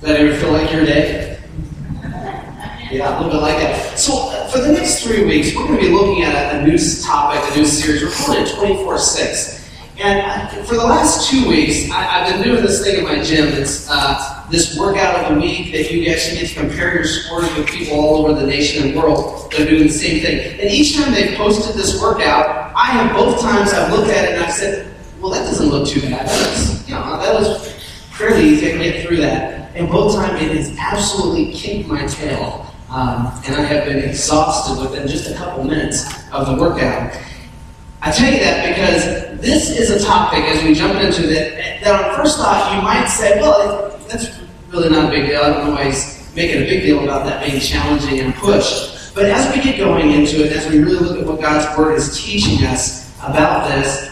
That ever feel like your day? Yeah, a little bit like that. So, uh, for the next three weeks, we're going to be looking at a, a new topic, a new series. We're calling it 24 6. And uh, for the last two weeks, I, have been doing this thing in my gym. It's uh, this workout of the week that you actually get to compare your scores with people all over the nation and world that are doing the same thing. And each time they've posted this workout, I have both times I've looked at it and I've said, well, that doesn't look too bad. That's, you know, that was fairly easy. I can get through that. And both times it has absolutely kicked my tail. Um, and I have been exhausted within just a couple minutes of the workout. I tell you that because this is a topic as we jump into that, that on first thought you might say, well, that's really not a big deal. I don't know why he's making a big deal about that being challenging and push. But as we get going into it, as we really look at what God's Word is teaching us about this,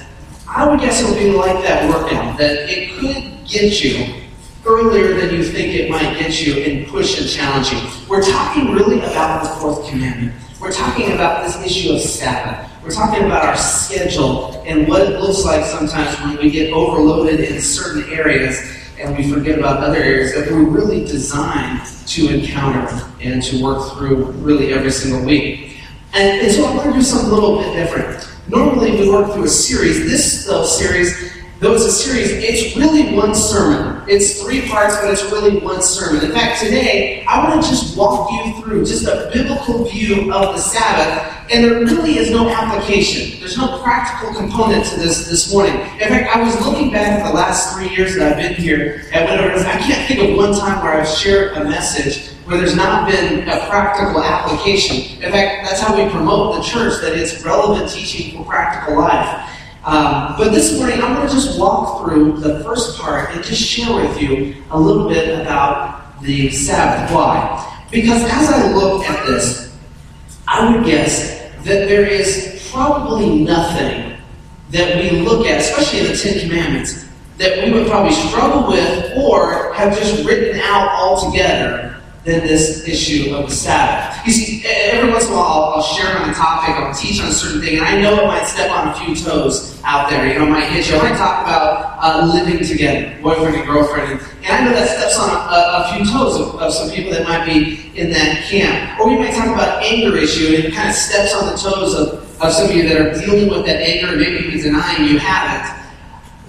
I would guess it would be like that workout, that it could get you earlier than you think it might get you and push and challenge you. We're talking really about the fourth commandment. We're talking about this issue of Sabbath. We're talking about our schedule and what it looks like sometimes when we get overloaded in certain areas and we forget about other areas that we're really designed to encounter and to work through really every single week. And, and so I want to do something a little bit different. Normally we work through a series. This series Though it's a series, it's really one sermon. It's three parts, but it's really one sermon. In fact, today, I want to just walk you through just a biblical view of the Sabbath, and there really is no application. There's no practical component to this this morning. In fact, I was looking back at the last three years that I've been here whatever I can't think of one time where I've shared a message where there's not been a practical application. In fact, that's how we promote the church, that it's relevant teaching for practical life. Um, but this morning, I'm going to just walk through the first part and just share with you a little bit about the Sabbath. Why? Because as I look at this, I would guess that there is probably nothing that we look at, especially in the Ten Commandments, that we would probably struggle with or have just written out altogether than this issue of the Sabbath. You see, every once in a while I'll, I'll, share on a topic, I'll teach on a certain thing, and I know it might step on a few toes out there. You know, it might hit you. I might talk about uh, living together, boyfriend and girlfriend, and I know that steps on a, a few toes of, of, some people that might be in that camp. Or we might talk about anger issue, and it kind of steps on the toes of, of some of you that are dealing with that anger, and maybe even denying you have it.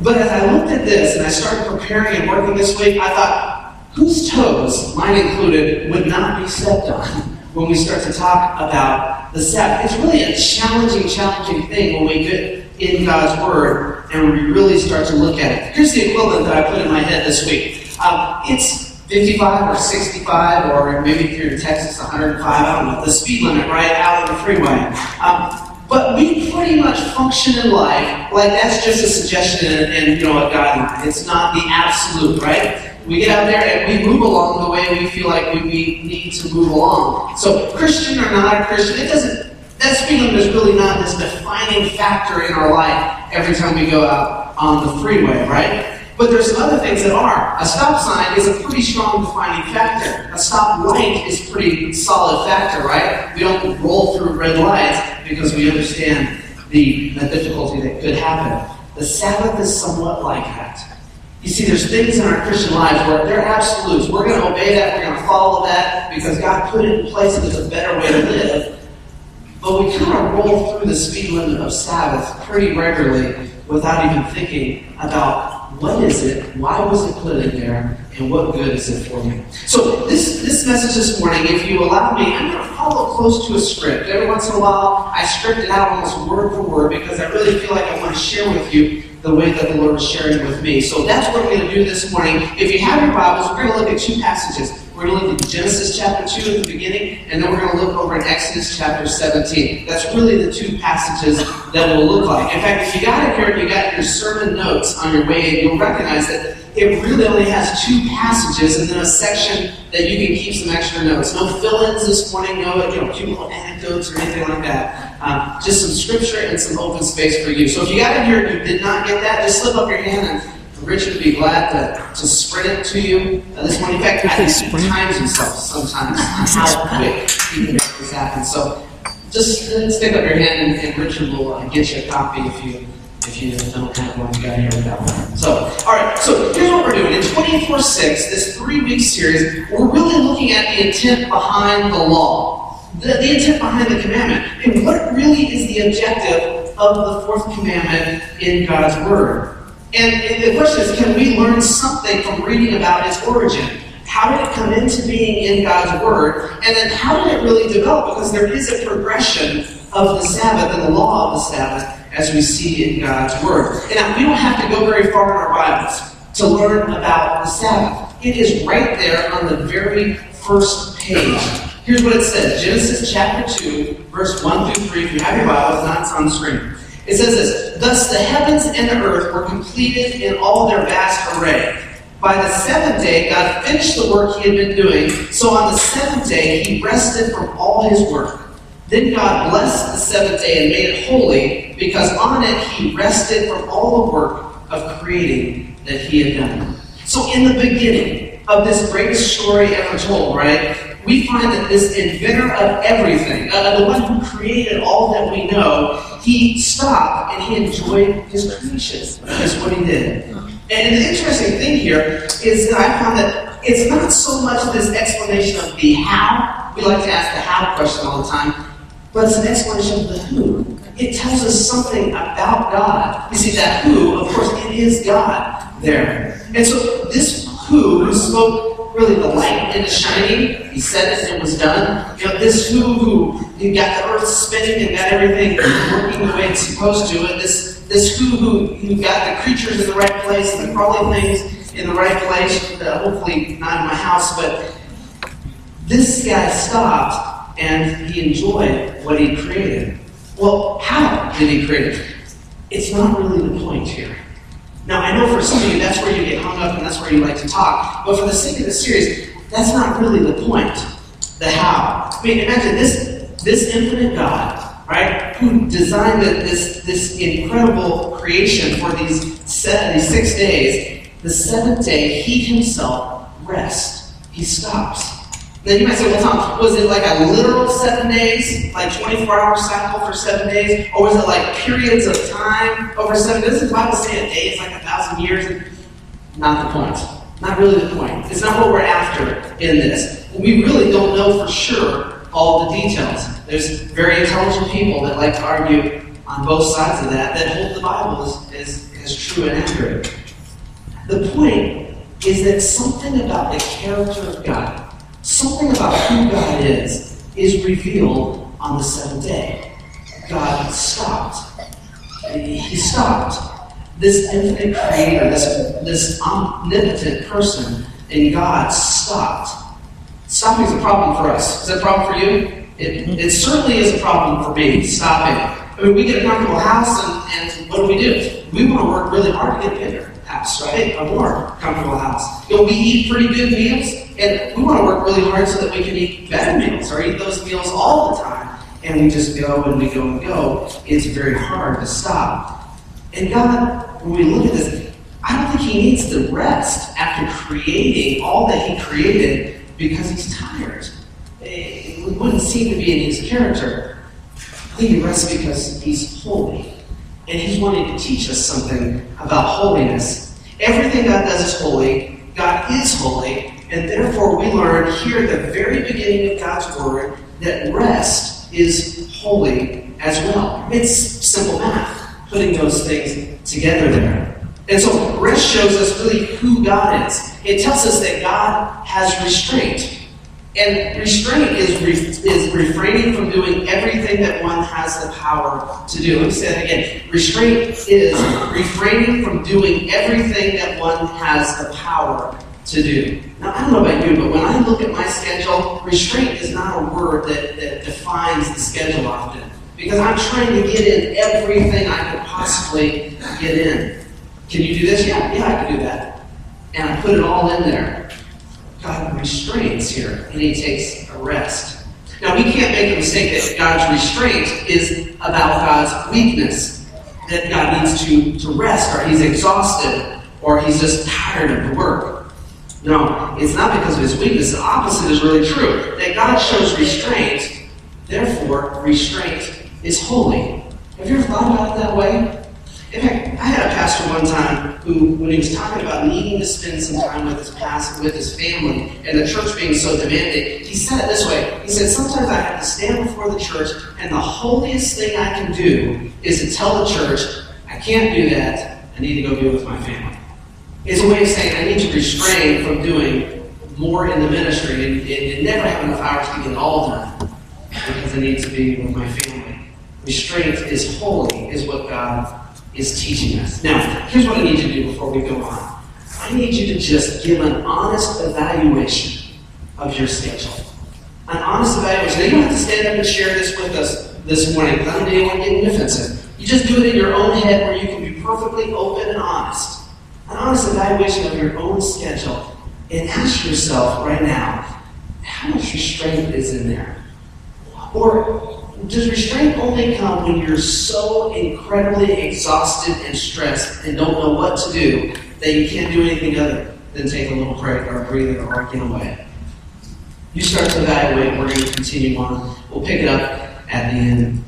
But as I looked at this and I started preparing and working this week, I thought, whose toes, mine included, would not be stepped on when we start to talk about the Sabbath. It's really a challenging, challenging thing when we get in God's Word and we really start to look at it. Here's the equivalent that I put in my head this week. Um, it's 55 or 65, or maybe if you're in Texas, 105, I don't know, the speed limit right out on the freeway. Um, but we pretty much function in life like that's just a suggestion and, and you know a guideline. It's not the absolute, right? We get out there and we move along the way we feel like we, we need to move along. So, Christian or not Christian, it doesn't, that speed is really not this defining factor in our life every time we go out on the freeway, right? But there's some other things that are. A stop sign is a pretty strong defining factor. A stop light is a pretty solid factor, right? We don't roll through red lights because we understand the, the difficulty that could happen. The Sabbath is somewhat like that. You see, there's things in our Christian lives where they're absolutes. We're going to obey that, we're going to follow that because God put it in place and it's a better way to live. But we kind of roll through the speed limit of Sabbath pretty regularly without even thinking about what is it, why was it put in there, and what good is it for me. So this, this message this morning, if you allow me, I'm going to follow close to a script. Every once in a while, I script it out almost word for word because I really feel like I want to share with you the way that the Lord is sharing with me. So that's what we're going to do this morning. If you have your Bibles, we're going to look at two passages. We're going to look at Genesis chapter 2 at the beginning, and then we're going to look over in Exodus chapter 17. That's really the two passages that will look like. In fact, if you got it here, you got your sermon notes on your way, you'll recognize that it really only has two passages and then a section that you can keep some extra notes. No fill-ins this morning, no you know, cute little anecdotes or anything like that. Um, just some scripture and some open space for you. So if you got in here and you did not get that, just slip up your hand and Richard would be glad to, to spread it to you uh, this morning. In fact, I think he times himself sometimes on how quick he can make this happen. So just uh, stick up your hand and, and Richard will uh, get you a copy if you if you don't have one, you got here without one. So, all right, so here's what we're doing. In 24 6, this three week series, we're really looking at the intent behind the law, the, the intent behind the commandment. And what really is the objective of the fourth commandment in God's Word? And, the question is can we learn something from reading about its origin? How did it come into being in God's Word? And then how did it really develop? Because there is a progression of the Sabbath and the law of the Sabbath as we see in God's Word. And now, we don't have to go very far in our Bibles to learn about the Sabbath. It is right there on the very first page. Here's what it says Genesis chapter 2, verse 1 through 3. If you have your Bible, it's not it's on the screen. It says this Thus the heavens and the earth were completed in all their vast array. By the seventh day, God finished the work he had been doing. So on the seventh day, he rested from all his work. Then God blessed the seventh day and made it holy, because on it he rested from all the work of creating that he had done. So, in the beginning of this greatest story ever told, right, we find that this inventor of everything, uh, the one who created all that we know, he stopped and he enjoyed his creations. That's what he did. And the interesting thing here is that I found that it's not so much this explanation of the how. We like to ask the how question all the time but it's an explanation of the who. It tells us something about God. You see, that who, of course, it is God there. And so this who, who spoke really the light into shining, he said it and it was done. You know, this who you got the earth spinning and got everything working the way it's supposed to, and this this who you got the creatures in the right place and the crawling things in the right place. Uh, hopefully not in my house, but this guy stopped and he enjoyed what he created. Well, how did he create it? It's not really the point here. Now, I know for some of you that's where you get hung up and that's where you like to talk, but for the sake of the series, that's not really the point. The how. I mean, imagine this, this infinite God, right, who designed this, this incredible creation for these, seven, these six days, the seventh day, he himself rests. He stops. Then you might say, well, Tom, was it like a literal seven days, like 24 hour cycle for seven days? Or was it like periods of time over seven days? Doesn't the Bible say a day is like a thousand years? Not the point. Not really the point. It's not what we're after in this. We really don't know for sure all the details. There's very intelligent people that like to argue on both sides of that that hold the Bible as, as, as true and accurate. The point is that something about the character of God something about who God is is revealed on the seventh day. God stopped. He stopped. This infinite creator, this, this omnipotent person in God stopped. Stopping is a problem for us. Is that a problem for you? It, it certainly is a problem for me, stopping. I mean, we get a comfortable house, and, and what do we do? We want to work really hard to get a bigger house, right? A more comfortable house. You know, we eat pretty good meals, and we want to work really hard so that we can eat better meals or eat those meals all the time. And we just go and we go and go. It's very hard to stop. And God, when we look at this, I don't think He needs to rest after creating all that He created because He's tired. Eh, it wouldn't seem to be in His character. I think He rests because He's holy. And He's wanting to teach us something about holiness. Everything God does is holy. God is holy. And therefore, we learn here at the very beginning of God's Word that rest is holy as well. It's simple math, putting those things together there. And so, rest shows us really who God is. It tells us that God has restraint. And restraint is, re- is refraining from doing everything that one has the power to do. Let me say that again. Restraint is refraining from doing everything that one has the power to do. Now, I don't know about you, but when I look at my schedule, restraint is not a word that, that defines the schedule often. Because I'm trying to get in everything I could possibly get in. Can you do this? Yeah, yeah, I can do that. And I put it all in there. God restrains here, and he takes a rest. Now, we can't make a mistake that God's restraint is about God's weakness, that God needs to, to rest, or he's exhausted, or he's just tired of the work. No, it's not because of his weakness. The opposite is really true. That God shows restraint, therefore, restraint is holy. Have you ever thought about it that way? In fact, I had a pastor one time who, when he was talking about needing to spend some time with his past, with his family, and the church being so demanding, he said it this way. He said, Sometimes I have to stand before the church, and the holiest thing I can do is to tell the church, I can't do that. I need to go be with my family. It's a way of saying I need to restrain from doing more in the ministry and, and, and never have enough hours to get all done because I need to be with my family. Restraint is holy, is what God is teaching us. Now, here's what I need you to do before we go on. I need you to just give an honest evaluation of your schedule. An honest evaluation. Now, you don't have to stand up and share this with us this morning because I don't want getting defensive. You just do it in your own head where you can be perfectly open and honest. An honest evaluation of your own schedule. And ask yourself right now, how much restraint is in there? Or does restraint only come when you're so incredibly exhausted and stressed and don't know what to do that you can't do anything other than take a little break or breathe or get away? You start to evaluate. We're going to continue on. We'll pick it up at the end.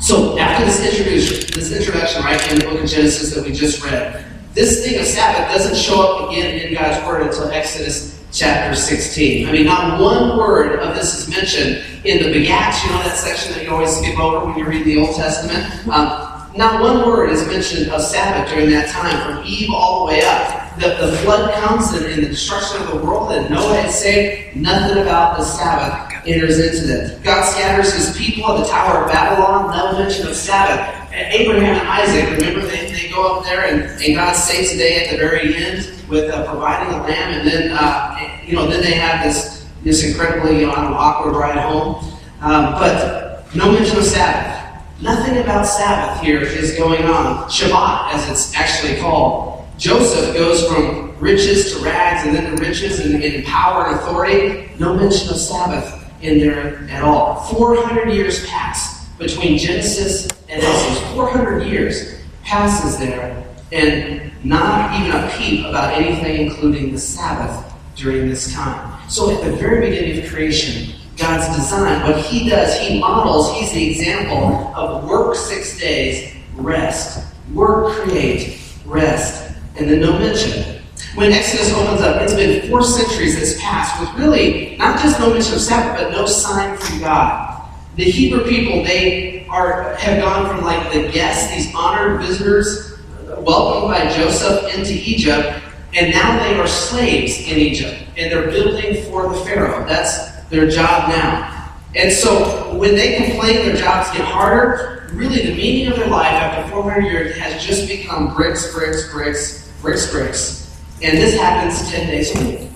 So after this introduction, this introduction right in the book of Genesis that we just read, this thing of Sabbath doesn't show up again in God's Word until Exodus chapter 16. I mean, not one word of this is mentioned in the begats, you know that section that you always skip over when you read the Old Testament? Um, not one word is mentioned of Sabbath during that time, from Eve all the way up. The, the flood comes and, and the destruction of the world, and Noah is saved. Nothing about the Sabbath enters into that. God scatters his people at the Tower of Babylon, no mention of Sabbath. Abraham and Isaac, remember they, they go up there and, and God saves the day at the very end with uh, providing a lamb, and then uh, you know then they have this this incredibly you know, awkward ride home. Um, but no mention of Sabbath. Nothing about Sabbath here is going on. Shabbat, as it's actually called. Joseph goes from riches to rags and then to riches and, and power and authority. No mention of Sabbath in there at all. 400 years pass between Genesis and Exodus. 400 years passes there, and not even a peep about anything, including the Sabbath, during this time. So, at the very beginning of creation, God's design, what He does, He models, He's the example of work six days, rest. Work, create, rest. And then no mention. When Exodus opens up, it's been four centuries that's passed with really not just no mention of Sabbath, but no sign from God. The Hebrew people, they are have gone from like the guests, these honored visitors, welcomed by Joseph into Egypt, and now they are slaves in Egypt, and they're building for the Pharaoh. That's their job now. And so when they complain their jobs get harder, really the meaning of their life after 400 years has just become bricks, bricks, bricks, bricks, bricks. And this happens 10 days a week.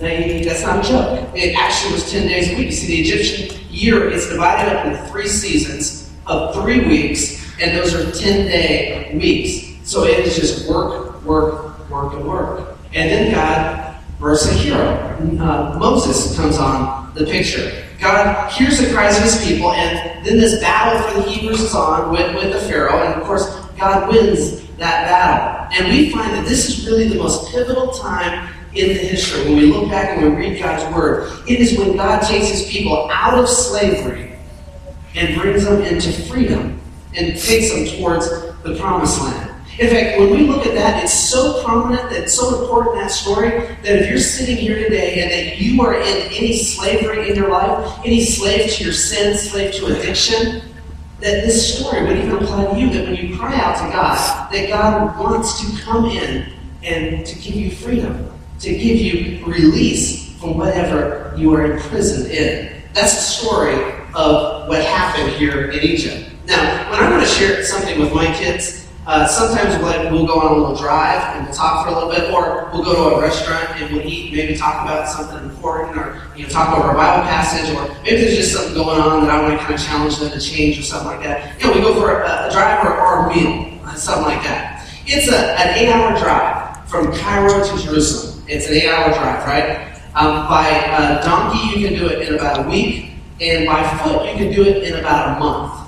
Now, that's not a joke. It actually was 10 days a week. You see, the Egyptian year is divided up into three seasons of three weeks, and those are 10 day weeks. So it is just work, work, work, and work. And then God births a hero. Uh, Moses comes on the picture. God hears the cries of his people, and then this battle for the Hebrews is on with, with the Pharaoh, and of course, God wins that battle. And we find that this is really the most pivotal time in the history. When we look back and we read God's Word, it is when God takes his people out of slavery and brings them into freedom and takes them towards the promised land. In fact, when we look at that, it's so prominent, that's so important, that story, that if you're sitting here today and that you are in any slavery in your life, any slave to your sin, slave to addiction, that this story would even apply to you, that when you cry out to God, that God wants to come in and to give you freedom, to give you release from whatever you are imprisoned in. That's the story of what happened here in Egypt. Now, when I want to share something with my kids, uh, sometimes we'll, go on a little drive and we'll talk for a little bit, or we'll go to a restaurant and we'll eat, maybe talk about something important, or you know, talk over a Bible passage, or maybe there's just something going on that I want to kind of challenge them to change or something like that. You know, we go for a, a drive or, or a meal, uh, something like that. It's a, an eight-hour drive from Cairo to Jerusalem. It's an eight-hour drive, right? Um, by uh, donkey, you can do it in about a week, and by foot, you can do it in about a month.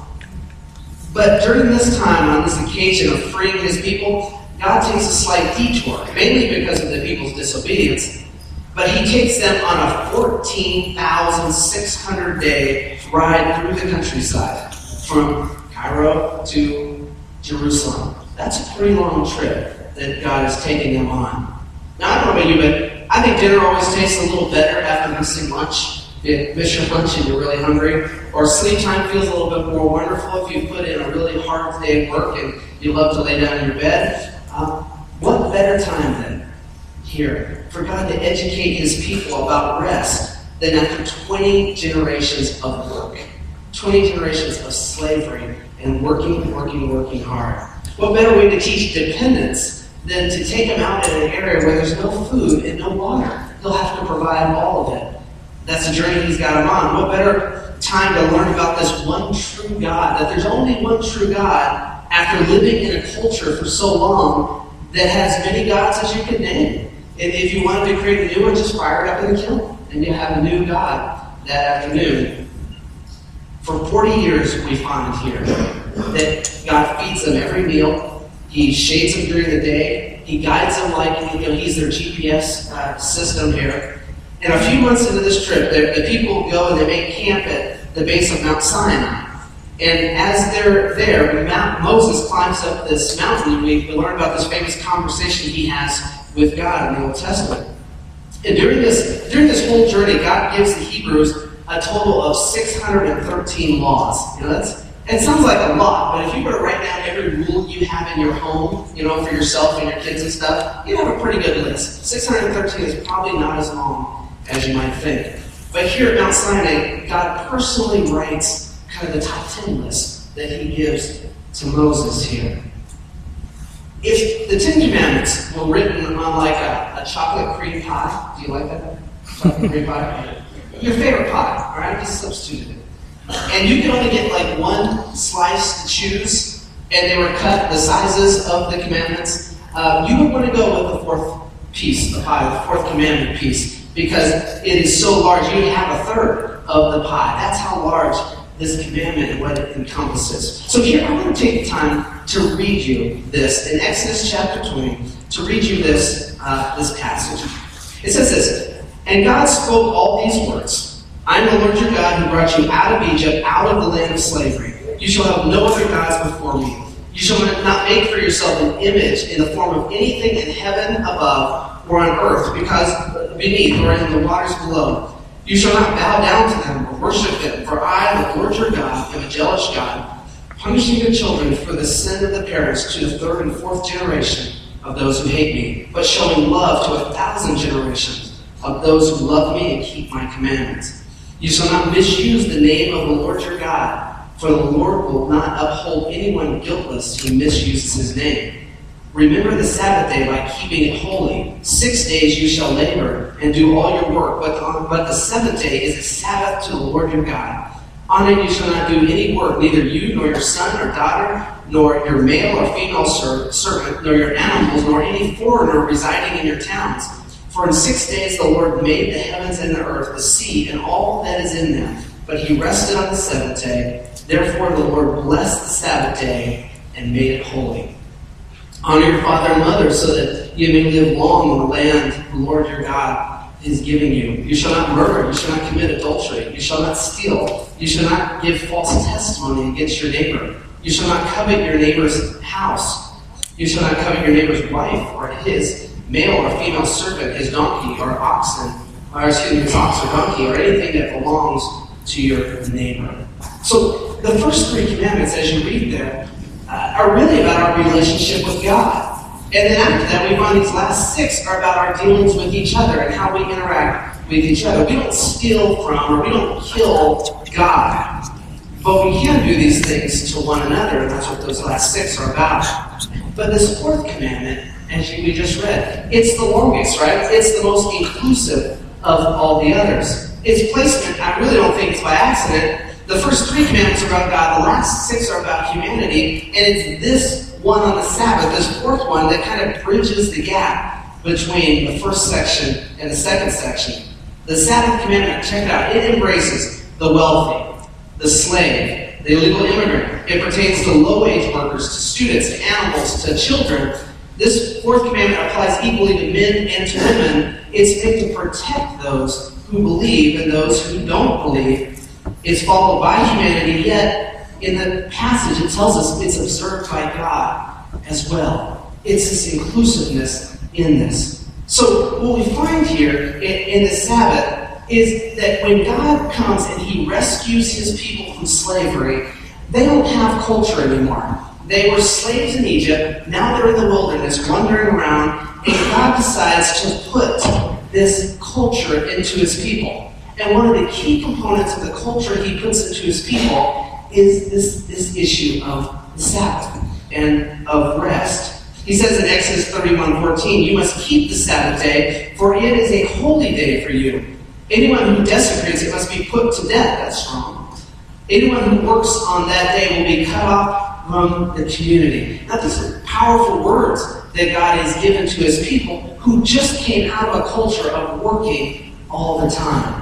But during this time, on this occasion of freeing his people, God takes a slight detour, mainly because of the people's disobedience. But he takes them on a 14,600 day ride through the countryside from Cairo to Jerusalem. That's a pretty long trip that God is taking them on. Now, I don't know about you, but I think dinner always tastes a little better after missing lunch. You miss your lunch and you're really hungry, or sleep time feels a little bit more wonderful if you put in a really hard day of work and you love to lay down in your bed. Um, what better time than here for God to educate His people about rest than after 20 generations of work, 20 generations of slavery and working, working, working hard? What better way to teach dependence than to take them out in an area where there's no food and no water? He'll have to provide all of it. That's the journey he's got him on. What better time to learn about this one true God, that there's only one true God after living in a culture for so long that has many gods as you can name. And if you wanted to create a new one, just fire it up in the kiln, and you have a new God that afternoon. For 40 years, we find here that God feeds them every meal. He shades them during the day. He guides them like you know, He's their GPS uh, system here. And a few months into this trip, the, the people go and they make camp at the base of Mount Sinai. And as they're there, Mount, Moses climbs up this mountain, and we, learn about this famous conversation he has with God in the Old Testament. And during this, during this whole journey, God gives the Hebrews a total of 613 laws. You know, that's it sounds like a lot, but if you were to write down every rule you have in your home, you know, for yourself and your kids and stuff, you'd have a pretty good list. 613 is probably not as long as you might think. But here at Mount Sinai, God personally writes kind of the top 10 list that he gives to Moses here. If the Ten Commandments were written on like a, a chocolate cream pie, do you like that? Chocolate cream pie? Your favorite pie, all right? Just substitute it. And you could only get like one slice to choose, and they were cut the sizes of the commandments. Uh, you would want to go with the fourth piece, the pie, the fourth commandment piece, because it is so large. You have a third of the pie. That's how large this commandment and what it encompasses. So here, I want to take the time to read you this in Exodus chapter 20, to read you this, uh, this passage. It says this, And God spoke all these words. I am the Lord your God who brought you out of Egypt, out of the land of slavery. You shall have no other gods before me. You shall not make for yourself an image in the form of anything in heaven above or on earth, because beneath or in the waters below. You shall not bow down to them or worship them, for I, the Lord your God, am a jealous God, punishing your children for the sin of the parents to the third and fourth generation of those who hate me, but showing love to a thousand generations of those who love me and keep my commandments. You shall not misuse the name of the Lord your God, for the Lord will not uphold anyone guiltless who misuses his name. Remember the Sabbath day by keeping it holy. Six days you shall labor and do all your work, but, but the seventh day is a Sabbath to the Lord your God. On it you shall not do any work, neither you nor your son or daughter, nor your male or female servant, nor your animals, nor any foreigner residing in your towns for in six days the Lord made the heavens and the earth, the sea, and all that is in them. But he rested on the seventh day. Therefore the Lord blessed the Sabbath day and made it holy. Honor your father and mother so that you may live long in the land the Lord your God is giving you. You shall not murder. You shall not commit adultery. You shall not steal. You shall not give false testimony against your neighbor. You shall not covet your neighbor's house. You shall not covet your neighbor's wife or his male or female servant, his donkey or oxen, or excuse me, his ox or donkey, or anything that belongs to your neighbor. So the first three commandments, as you read them, uh, are really about our relationship with God. And then after that, we find these last six are about our dealings with each other and how we interact with each other. We don't steal from or we don't kill God. But we can do these things to one another, and that's what those last six are about. But this fourth commandment as we just read. It's the longest, right? It's the most inclusive of all the others. Its placement, I really don't think it's by accident. The first three commandments are about God, the last six are about humanity, and it's this one on the Sabbath, this fourth one, that kind of bridges the gap between the first section and the second section. The Sabbath commandment, check it out, it embraces the wealthy, the slave, the illegal immigrant. It pertains to low wage workers, to students, to animals, to children, this fourth commandment applies equally to men and to women. It's meant to protect those who believe and those who don't believe. It's followed by humanity, yet in the passage it tells us it's observed by God. as well. It's this inclusiveness in this. So, what we find here in, in the Sabbath is that when God comes and He rescues His people from slavery, they don't have culture anymore. They were slaves in Egypt, now they're in the wilderness wandering around, and God decides to put this culture into His people. And one of the key components of the culture He puts into His people is this, this issue of the Sabbath and of rest. He says in Exodus 31 14, You must keep the Sabbath day, for it is a holy day for you. Anyone who desecrates it must be put to death. That's strong. Anyone who works on that day will be cut off from the community. Now, these are powerful words that God has given to his people who just came out of a culture of working all the time.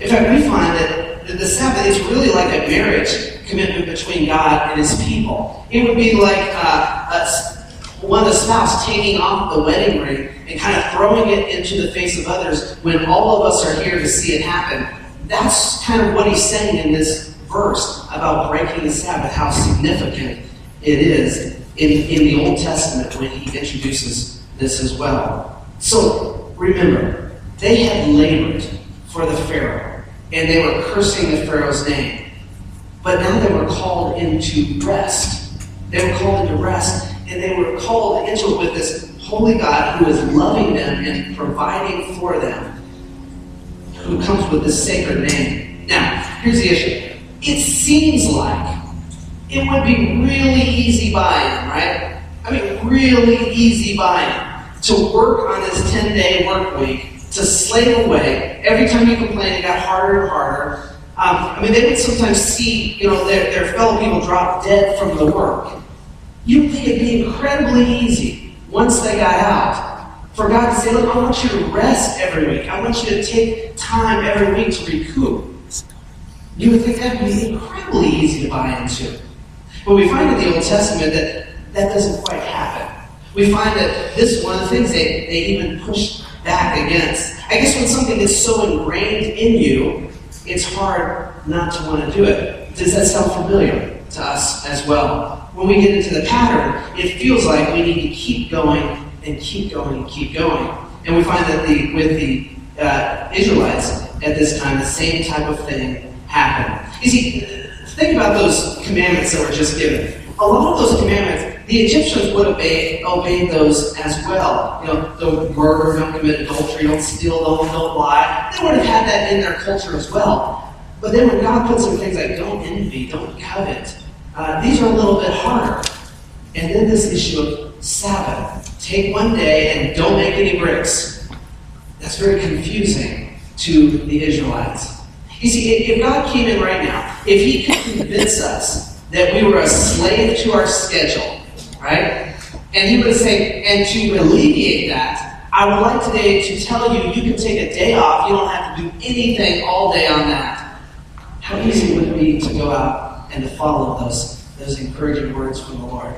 In fact, we find that the Sabbath is really like a marriage commitment between God and his people. It would be like uh, one of the spouse taking off the wedding ring and kind of throwing it into the face of others when all of us are here to see it happen. That's kind of what he's saying in this verse about breaking the Sabbath, how significant it is in, in the Old Testament when he introduces this as well. So remember, they had labored for the Pharaoh, and they were cursing the Pharaoh's name. But now they were called into rest. They were called into rest, and they were called into it with this holy God who is loving them and providing for them, who comes with this sacred name. Now, here's the issue. It seems like it would be really easy buying, right? I mean, really easy buying to work on this 10 day work week, to slave away. Every time you complain, it got harder and harder. Um, I mean, they would sometimes see, you know, their, their fellow people drop dead from the work. You would think it'd be incredibly easy once they got out for God to say, look, I want you to rest every week. I want you to take time every week to recoup. You would think that would be incredibly easy to buy into. But we find in the Old Testament that that doesn't quite happen. We find that this is one of the things they, they even push back against. I guess when something is so ingrained in you, it's hard not to want to do it. Does that sound familiar to us as well? When we get into the pattern, it feels like we need to keep going and keep going and keep going. And we find that the, with the uh, Israelites at this time, the same type of thing happened. You see, Think about those commandments that were just given. A lot of those commandments, the Egyptians would obey obeyed those as well. You know, don't murder, don't commit adultery, don't steal, don't, don't lie. They would have had that in their culture as well. But then when God puts some things like don't envy, don't covet, uh, these are a little bit harder. And then this issue of Sabbath. Take one day and don't make any bricks. That's very confusing to the Israelites. You see, if God came in right now, if He could convince us that we were a slave to our schedule, right? And He would say, and to alleviate that, I would like today to tell you you can take a day off. You don't have to do anything all day on that. How easy would it be to go out and to follow those, those encouraging words from the Lord?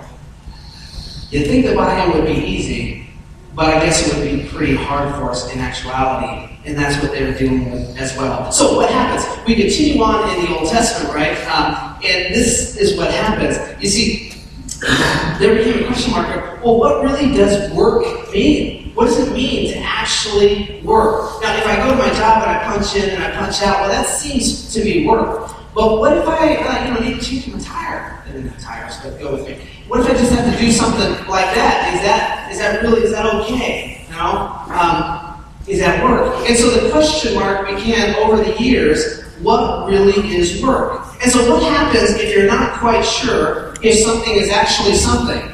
You'd think that Him would be easy, but I guess it would be pretty hard for us in actuality. And that's what they were dealing with as well. So what happens? We continue on in the Old Testament, right? Um, and this is what happens. You see, there became a question mark of, well, what really does work mean? What does it mean to actually work? Now, if I go to my job and I punch in and I punch out, well, that seems to be work. But what if I, uh, you know, need to change my tire? Didn't have tires, but go with me. What if I just have to do something like that? Is that is that really is that okay? You know, um, is that work. And so the question mark began over the years what really is work? And so what happens if you're not quite sure if something is actually something?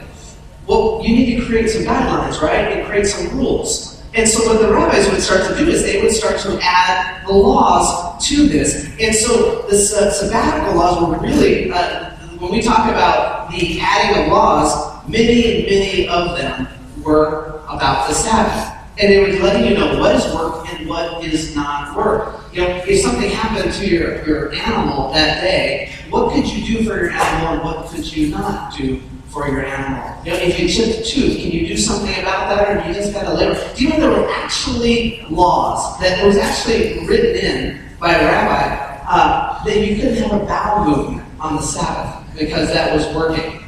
Well, you need to create some guidelines, right? And create some rules. And so what the rabbis would start to do is they would start to add the laws to this. And so the uh, sabbatical laws were really, uh, when we talk about the adding of laws, many and many of them were about the Sabbath. And they were letting you know what is work and what is not work. You know, if something happened to your, your animal that day, what could you do for your animal and what could you not do for your animal? You know, if you chipped a tooth, can you do something about that or do you just got to live? Do you know there were actually laws that was actually written in by a rabbi uh, that you couldn't have a bowel movement on the Sabbath because that was working?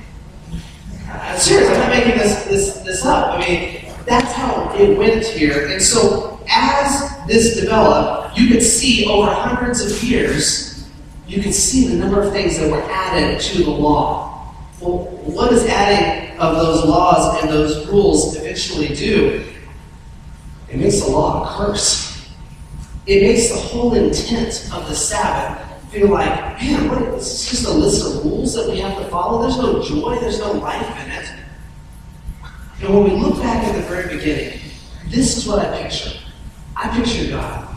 I'm serious. I'm not making this, this, this up. I mean, that's how it went here. And so, as this developed, you could see over hundreds of years, you could see the number of things that were added to the law. Well, what does adding of those laws and those rules eventually do? It makes the law a curse. It makes the whole intent of the Sabbath feel like, man, what is this just a list of rules that we have to follow? There's no joy, there's no life in it. And when we look back at the very beginning, this is what I picture. I picture God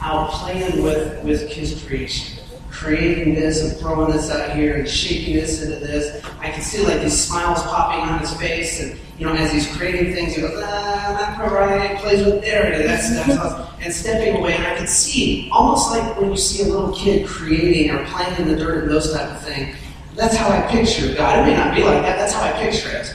out playing with, with his creation, creating this and throwing this out here and shaking this into this. I can see like these smiles popping on his face and you know, as he's creating things, he goes, ah, not quite right, plays with there, and that's, that's awesome. and stepping away. And I can see, almost like when you see a little kid creating or playing in the dirt and those type of things. That's how I picture God. It may not be like that, that's how I picture it.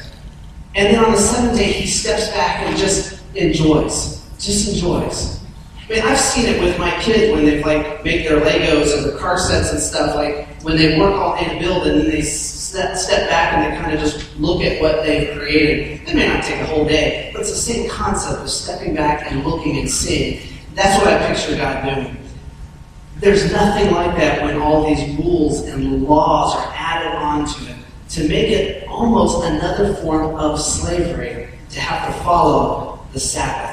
And then on the seventh day, he steps back and just enjoys. Just enjoys. I mean, I've seen it with my kids when they like make their Legos and their car sets and stuff. Like when they work all day to build and they step, step back and they kind of just look at what they've created. They may not take a whole day, but it's the same concept of stepping back and looking and seeing. That's what I picture God doing. There's nothing like that when all these rules and laws are added onto it to make it almost another form of slavery to have to follow the Sabbath.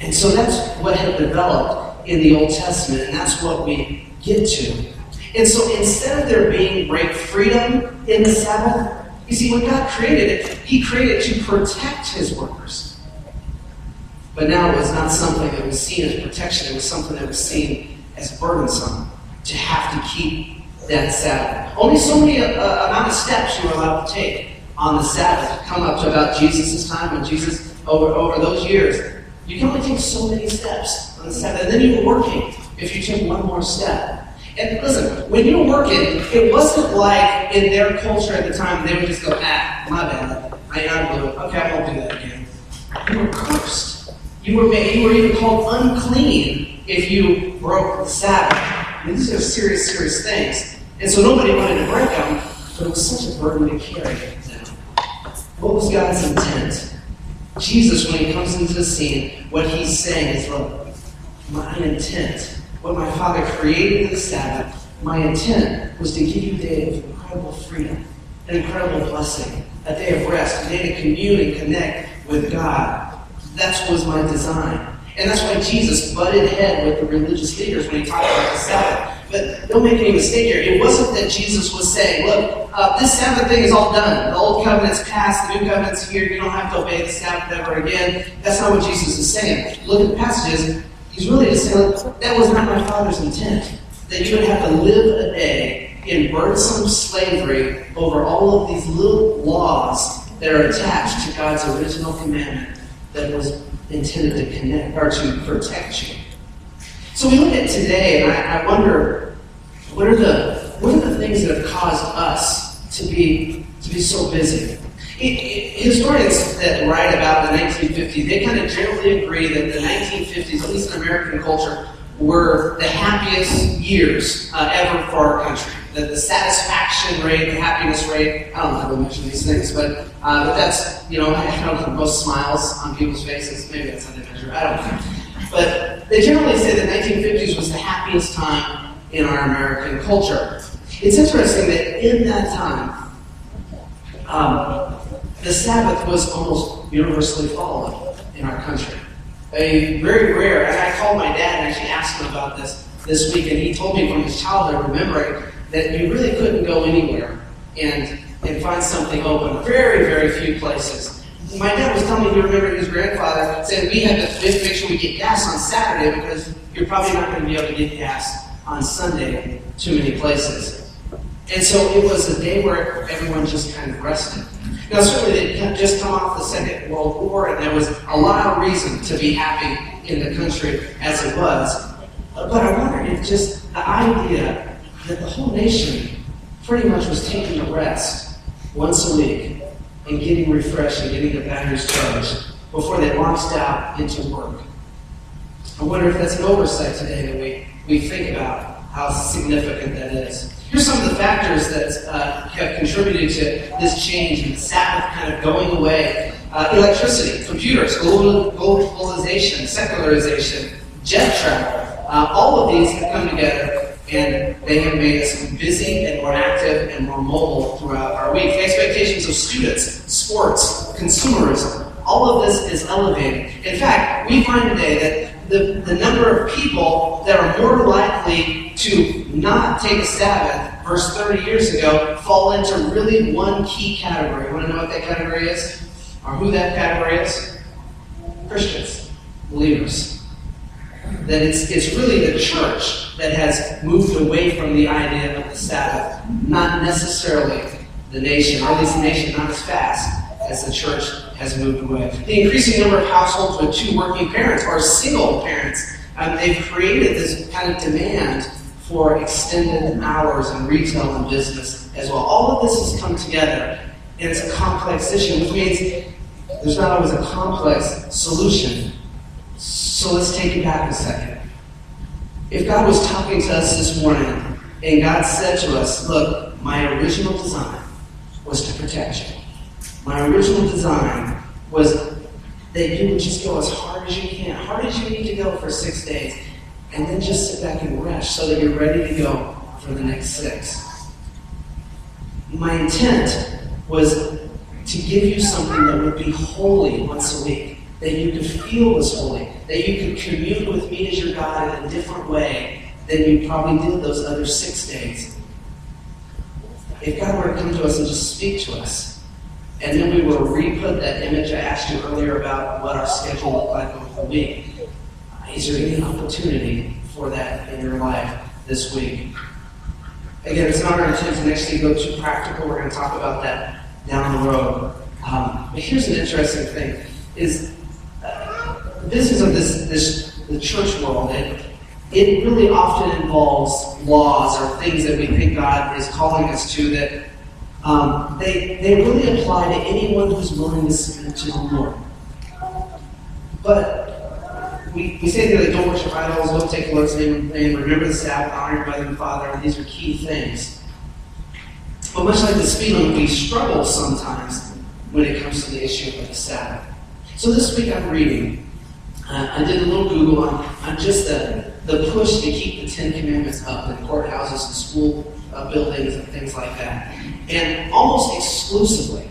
And so that's what had developed in the Old Testament, and that's what we get to and so instead of there being great freedom in the Sabbath, you see, when God created it, He created it to protect His workers. But now it was not something that was seen as protection, it was something that was seen as burdensome to have to keep that Sabbath. Only so many uh, uh amount of steps you were allowed to take on the Sabbath. Come up to about Jesus' time and Jesus, over, over those years, you can only take so many steps on the Sabbath. And then you were working if you took one more step. And listen, when you're working, it wasn't like in their culture at the time they would just go, ah, my bad. I am doing it. Okay, I won't do that again. You were cursed. You were made, you were even called unclean if you broke the Sabbath. I mean, these are serious, serious things. And so nobody wanted to break them, but it was such a burden to carry. What was God's intent? Jesus, when he comes into the scene, what he's saying is, look, my intent what my Father created in the Sabbath, my intent was to give you a day of incredible freedom, an incredible blessing, a day of rest, a day to commune and connect with God. That was my design. And that's why Jesus butted head with the religious leaders when he talked about the Sabbath. But don't make any mistake here. It wasn't that Jesus was saying, look, uh, this Sabbath thing is all done. The old covenant's passed, the new covenant's here. You don't have to obey the Sabbath ever again. That's not what Jesus is saying. Look at the passages. He's really just saying, that was not my father's intent. That you would have to live a day in burdensome slavery over all of these little laws that are attached to God's original commandment that was intended to connect or to protect you. So we look at today, and I, I wonder what are the what are the things that have caused us to be to be so busy? historians that write about the 1950s, they kind of generally agree that the 1950s, at least in American culture, were the happiest years uh, ever for our country. The, the, satisfaction rate, the happiness rate, I don't know how to mention these things, but, uh, but that's, you know, I don't know, most smiles on people's faces. Maybe that's how they measure I don't know. But they generally say the 1950s was the happiest time in our American culture. It's interesting that in that time, um, the Sabbath was almost universally followed in our country. A very rare, and I called my dad and actually asked him about this this week, and he told me from his childhood, remembering that you really couldn't go anywhere and and find something open. Very, very few places. My dad was telling me he remembered his grandfather said we had to make sure we get gas on Saturday because you're probably not going to be able to get gas on Sunday in too many places. And so it was a day where everyone just kind of rested. Now, certainly they had just come off the Second World War, and there was a lot of reason to be happy in the country as it was. But I wonder if just the idea that the whole nation pretty much was taking a rest once a week and getting refreshed and getting the batteries charged before they launched out into work. I wonder if that's an oversight today that we, we think about how significant that is. Here's some of the factors that uh, have contributed to this change and the Sabbath kind of going away. Uh, electricity, computers, global, globalization, secularization, jet travel. Uh, all of these have come together and they have made us busy and more active and more mobile throughout our week. The expectations of students, sports, consumerism, all of this is elevated. In fact, we find today that the, the number of people that are more likely to not take a Sabbath versus 30 years ago fall into really one key category. Want to know what that category is? Or who that category is? Christians, believers. That it's, it's really the church that has moved away from the idea of the Sabbath, not necessarily the nation, or at least the nation not as fast as the church has moved away. The increasing number of households with two working parents or single parents, um, they've created this kind of demand for extended hours in retail and business as well. All of this has come together, and it's a complex issue, which means there's not always a complex solution. So let's take it back a second. If God was talking to us this morning, and God said to us, Look, my original design was to protect you. My original design was that you would just go as hard as you can, hard as you need to go for six days, and then just sit back and rest so that you're ready to go for the next six. My intent was to give you something that would be holy once a week, that you could feel was holy, that you could commune with me as your God in a different way than you probably did those other six days. If God were to come to us and just speak to us, and then we will re-put that image I asked you earlier about what our schedule looked like over the week. Is there any opportunity for that in your life this week? Again, it's not our intention to go too practical. We're going to talk about that down the road. Um, but here's an interesting thing: is the business of this this the church world. It, it really often involves laws or things that we think God is calling us to that um, they, they really apply to anyone who's willing to submit to the Lord. But we, we say that don't worship idols, don't take the Lord's name and remember the Sabbath, honor your mother and father, and these are key things. But much like the limit, we struggle sometimes when it comes to the issue of the Sabbath. So this week I'm reading. Uh, I did a little Google on, on just the, the push to keep the Ten Commandments up in courthouses and school uh, buildings and things like that. And almost exclusively,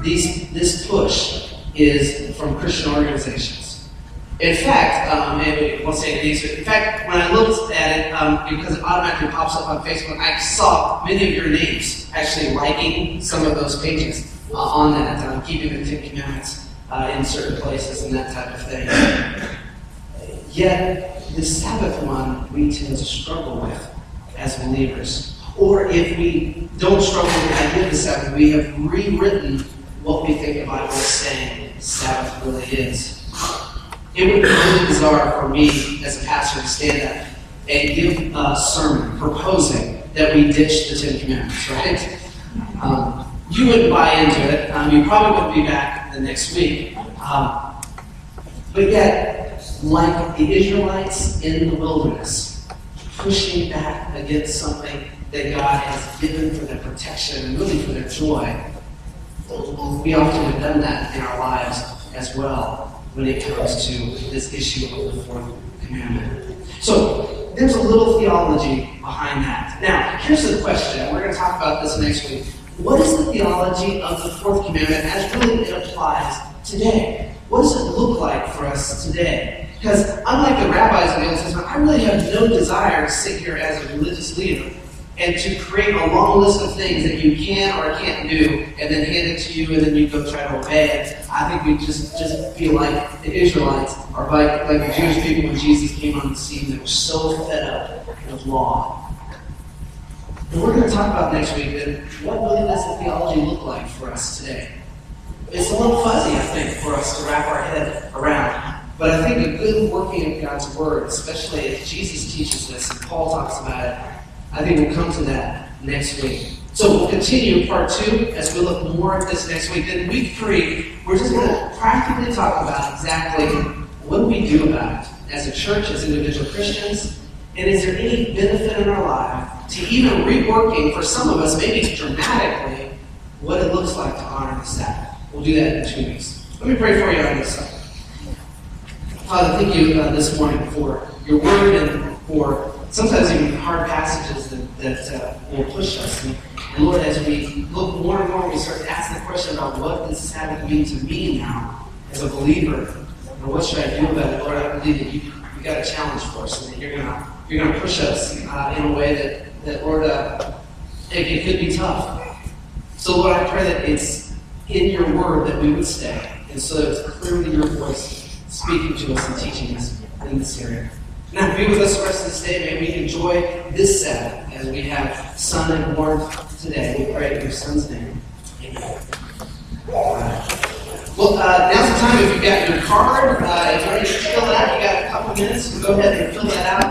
these, this push is from Christian organizations. In fact, um, and we'll say these. In fact, when I looked at it, um, because it automatically pops up on Facebook, I saw many of your names actually liking some of those pages uh, on that, um, keeping the Ten Commandments uh, in certain places and that type of thing. Yet, the Sabbath one we tend to struggle with as believers. Or if we don't struggle with the idea of the Sabbath, we have rewritten what we think the Bible is saying Sabbath really is. It would be really bizarre for me as a pastor to stand up and give a sermon proposing that we ditch the Ten Commandments, right? Um, you wouldn't buy into it. Um, you probably wouldn't be back the next week. Um, but yet, like the Israelites in the wilderness, pushing back against something that God has given for their protection and really for their joy. We often have done that in our lives as well when it comes to this issue of the fourth commandment. So there's a little theology behind that. Now, here's the question. We're going to talk about this next week. What is the theology of the fourth commandment as really it applies today? What does it look like for us today? Because unlike the rabbis in the Old Testament, I really have no desire to sit here as a religious leader and to create a long list of things that you can or can't do, and then hand it to you, and then you go try to obey it. I think we just just feel like the Israelites, or like, like the Jewish people when Jesus came on the scene, that were so fed up with law. And we're going to talk about next week that what really does the theology look like for us today? It's a little fuzzy, I think, for us to wrap our head around. But I think a good working of God's Word, especially as Jesus teaches this and Paul talks about it, I think we'll come to that next week. So we'll continue part two as we look more at this next week. Then week three, we're just going to practically talk about exactly what we do about it as a church, as individual Christians, And is there any benefit in our life to even reworking, for some of us, maybe dramatically, what it looks like to honor the Sabbath? We'll do that in two weeks. Let me pray for you on this. Father, thank you uh, this morning for your word and for sometimes even hard passages that, that uh, will push us. And, and Lord, as we look more and more, we start to ask the question about what does Sabbath mean to me now as a believer? And what should I do about it? Lord, I believe that you, you got a challenge for us and that you're going to you're gonna push us uh, in a way that, that Lord, uh, it, it could be tough. So, Lord, I pray that it's in your word that we would stay, and so that it's clearly your voice speaking to us and teaching us in this area. Now, be with us the rest of this day. May we enjoy this Sabbath as we have sun and warmth today. We pray in your son's name. Amen. Well, uh, now's the time if you've got your card, uh, if you're ready to fill out, you got a couple minutes, go ahead and fill that out.